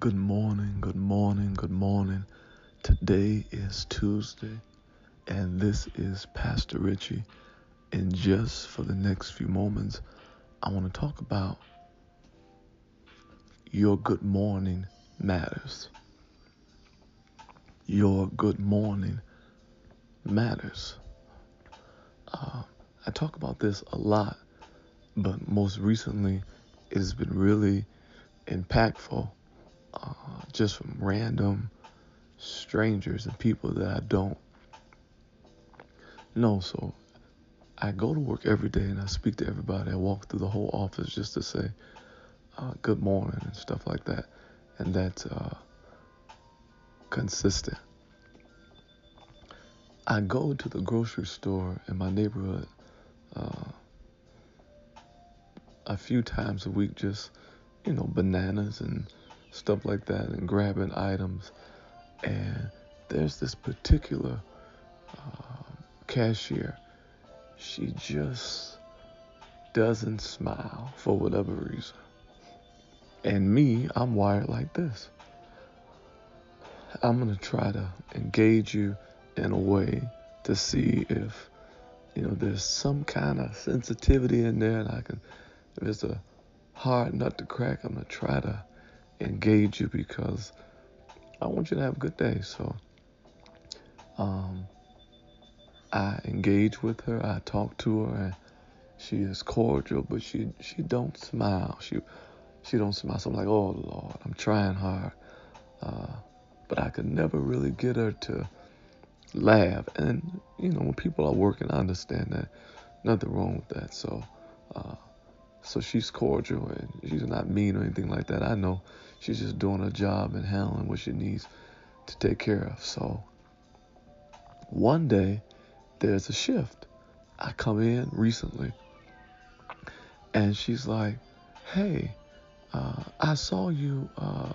Good morning, good morning, good morning. Today is Tuesday, and this is Pastor Richie. And just for the next few moments, I want to talk about your good morning matters. Your good morning matters. Uh, I talk about this a lot, but most recently, it has been really impactful uh, just from random strangers and people that I don't know. So I go to work every day and I speak to everybody. I walk through the whole office just to say uh, good morning and stuff like that. And that's uh, consistent. I go to the grocery store in my neighborhood uh, a few times a week, just, you know, bananas and stuff like that and grabbing items. And there's this particular uh, cashier. She just doesn't smile for whatever reason. And me, I'm wired like this. I'm going to try to engage you in a way to see if you know there's some kind of sensitivity in there and I can if it's a hard nut to crack, I'm going to try to engage you because I want you to have a good day. So um, I engage with her. I talk to her, and she is cordial, but she she don't smile. She she don't smile. So I'm like, oh Lord, I'm trying hard, uh, but I could never really get her to laugh. And you know, when people are working, I understand that. Nothing wrong with that. So. Uh, so she's cordial and she's not mean or anything like that. I know she's just doing her job and handling what she needs to take care of. So one day there's a shift. I come in recently and she's like, "Hey, uh, I saw you. Uh,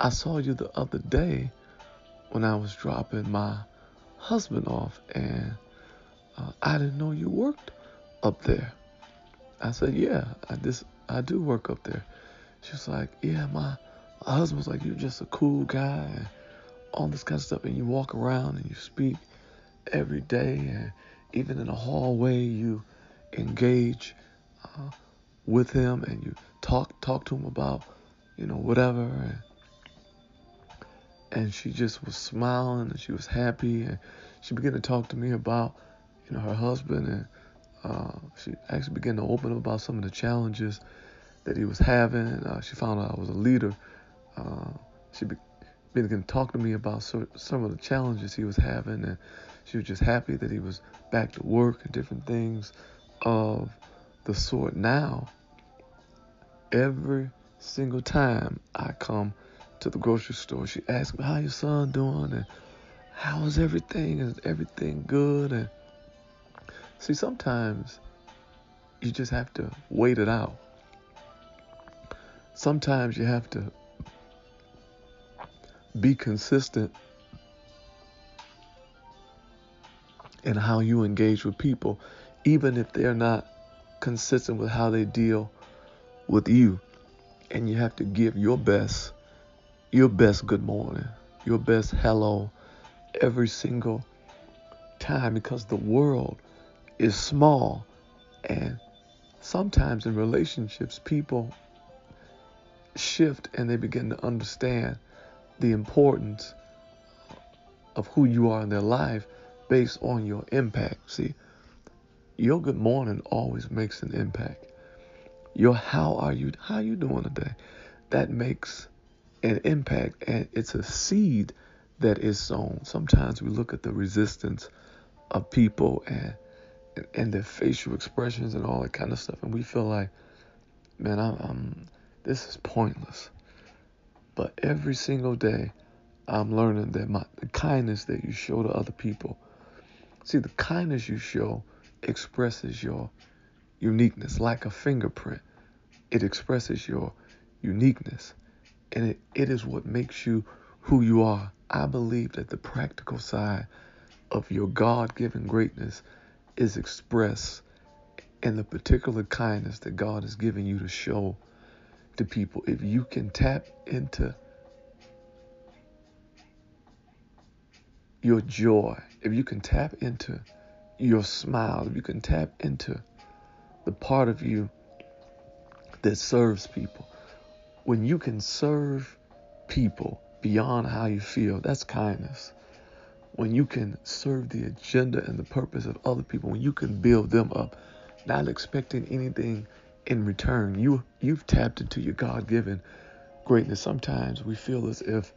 I saw you the other day when I was dropping my husband off, and uh, I didn't know you worked up there." I said, yeah, I just I do work up there. She was like, yeah, my, my husband was like, you're just a cool guy and all this kind of stuff. And you walk around and you speak every day, and even in the hallway, you engage uh, with him and you talk talk to him about you know whatever. And, and she just was smiling and she was happy and she began to talk to me about you know her husband and uh, she actually began to open up about some of the challenges that he was having. Uh, she found out I was a leader. Uh, she be- began to talk to me about so- some of the challenges he was having, and she was just happy that he was back to work and different things of the sort. Now, every single time I come to the grocery store, she asks me, "How your son doing?" and "How is everything? Is everything good?" and See, sometimes you just have to wait it out. Sometimes you have to be consistent in how you engage with people, even if they're not consistent with how they deal with you. And you have to give your best, your best good morning, your best hello every single time because the world is small. And sometimes in relationships, people shift and they begin to understand the importance of who you are in their life based on your impact. See, your good morning always makes an impact. Your how are you how are you doing today? That makes an impact and it's a seed that is sown. Sometimes we look at the resistance of people and and their facial expressions and all that kind of stuff. And we feel like, man, I'm, I'm this is pointless. But every single day, I'm learning that my the kindness that you show to other people. See, the kindness you show expresses your uniqueness, like a fingerprint. It expresses your uniqueness, and it, it is what makes you who you are. I believe that the practical side of your God-given greatness is expressed in the particular kindness that God has given you to show to people, if you can tap into your joy, if you can tap into your smile, if you can tap into the part of you that serves people, when you can serve people beyond how you feel, that's kindness. When you can serve the agenda and the purpose of other people, when you can build them up, not expecting anything in return, you you've tapped into your God-given greatness. Sometimes we feel as if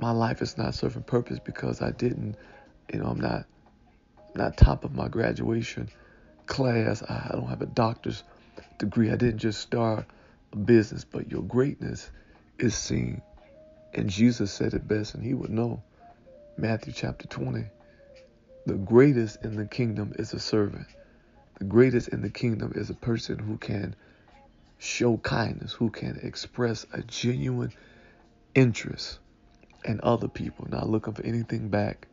my life is not serving purpose because I didn't, you know, I'm not not top of my graduation class. I don't have a doctor's degree. I didn't just start a business, but your greatness is seen. And Jesus said it best, and he would know. Matthew chapter 20. The greatest in the kingdom is a servant. The greatest in the kingdom is a person who can show kindness, who can express a genuine interest in other people, not looking for anything back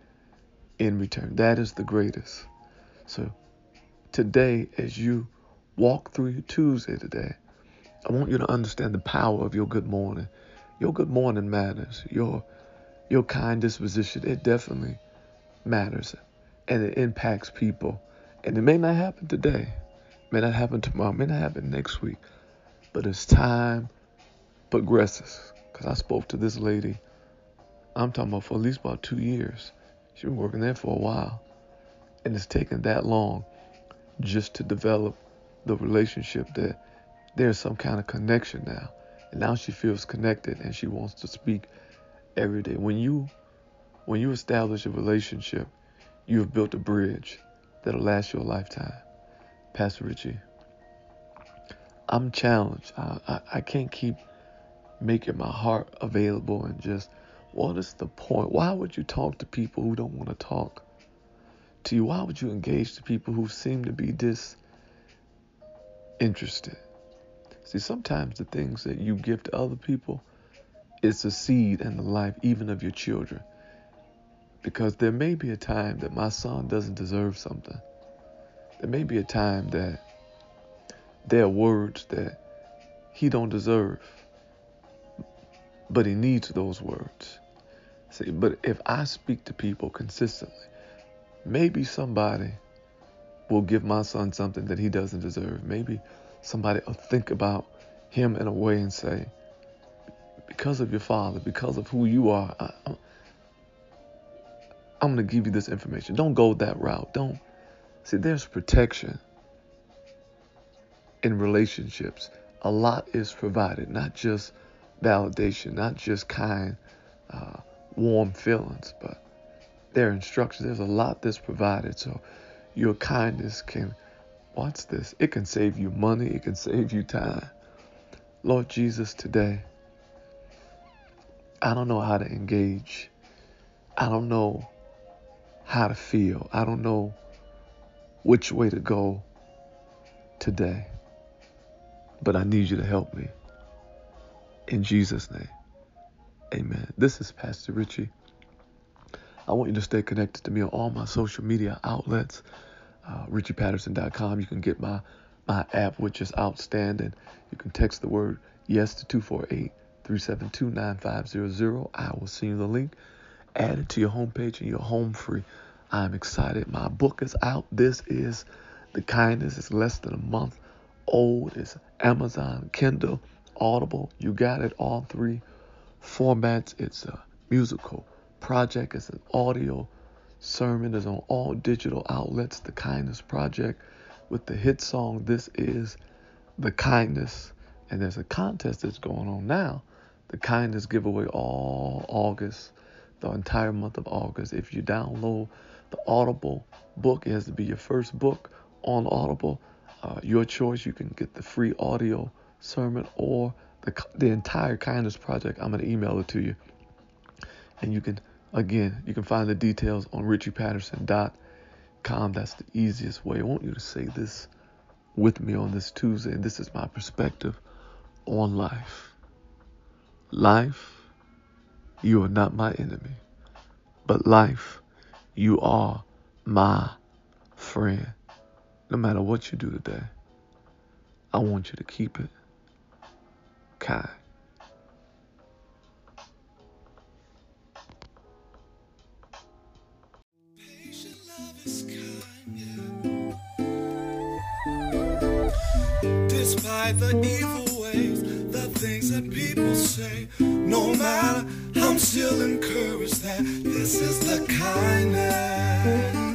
in return. That is the greatest. So today, as you walk through your Tuesday today, I want you to understand the power of your good morning. Your good morning matters. Your your kind disposition, it definitely matters. And it impacts people. And it may not happen today. May not happen tomorrow. May not happen next week. But as time progresses, because I spoke to this lady, I'm talking about for at least about two years. She's been working there for a while. And it's taken that long just to develop the relationship that there's some kind of connection now. And now she feels connected and she wants to speak every day. When you when you establish a relationship, you have built a bridge that'll last you a lifetime. Pastor Richie, I'm challenged. I, I, I can't keep making my heart available and just what is the point? Why would you talk to people who don't want to talk to you? Why would you engage to people who seem to be disinterested? See, sometimes the things that you give to other people is the seed and the life even of your children. Because there may be a time that my son doesn't deserve something. There may be a time that there are words that he don't deserve. But he needs those words. See, but if I speak to people consistently, maybe somebody will give my son something that he doesn't deserve. Maybe somebody will think about him in a way and say, because of your father, because of who you are, I, I'm going to give you this information. Don't go that route. Don't. See, there's protection in relationships. A lot is provided, not just validation, not just kind, uh, warm feelings, but there are instructions. There's a lot that's provided. So your kindness can, watch this, it can save you money, it can save you time. Lord Jesus, today, I don't know how to engage. I don't know how to feel. I don't know which way to go today. But I need you to help me. In Jesus' name, amen. This is Pastor Richie. I want you to stay connected to me on all my social media outlets. Uh, RichiePatterson.com. You can get my, my app, which is outstanding. You can text the word yes to 248 372 9500. I will send you the link. Add it to your homepage and you're home free. I'm excited. My book is out. This is The Kindness. It's less than a month old. It's Amazon, Kindle, Audible. You got it all three formats. It's a musical project. It's an audio sermon. It's on all digital outlets. The Kindness Project with the hit song This Is The Kindness. And there's a contest that's going on now the kindness giveaway all August, the entire month of August. If you download the Audible book, it has to be your first book on Audible. Uh, your choice. You can get the free audio sermon or the the entire kindness project. I'm gonna email it to you, and you can again you can find the details on richiepatterson.com. That's the easiest way. I want you to say this with me on this Tuesday. And this is my perspective on life. Life, you are not my enemy, but life, you are my friend. No matter what you do today, I want you to keep it kind. Despite the evil ways, the things that people say, no matter, I'm still encouraged that this is the kindness.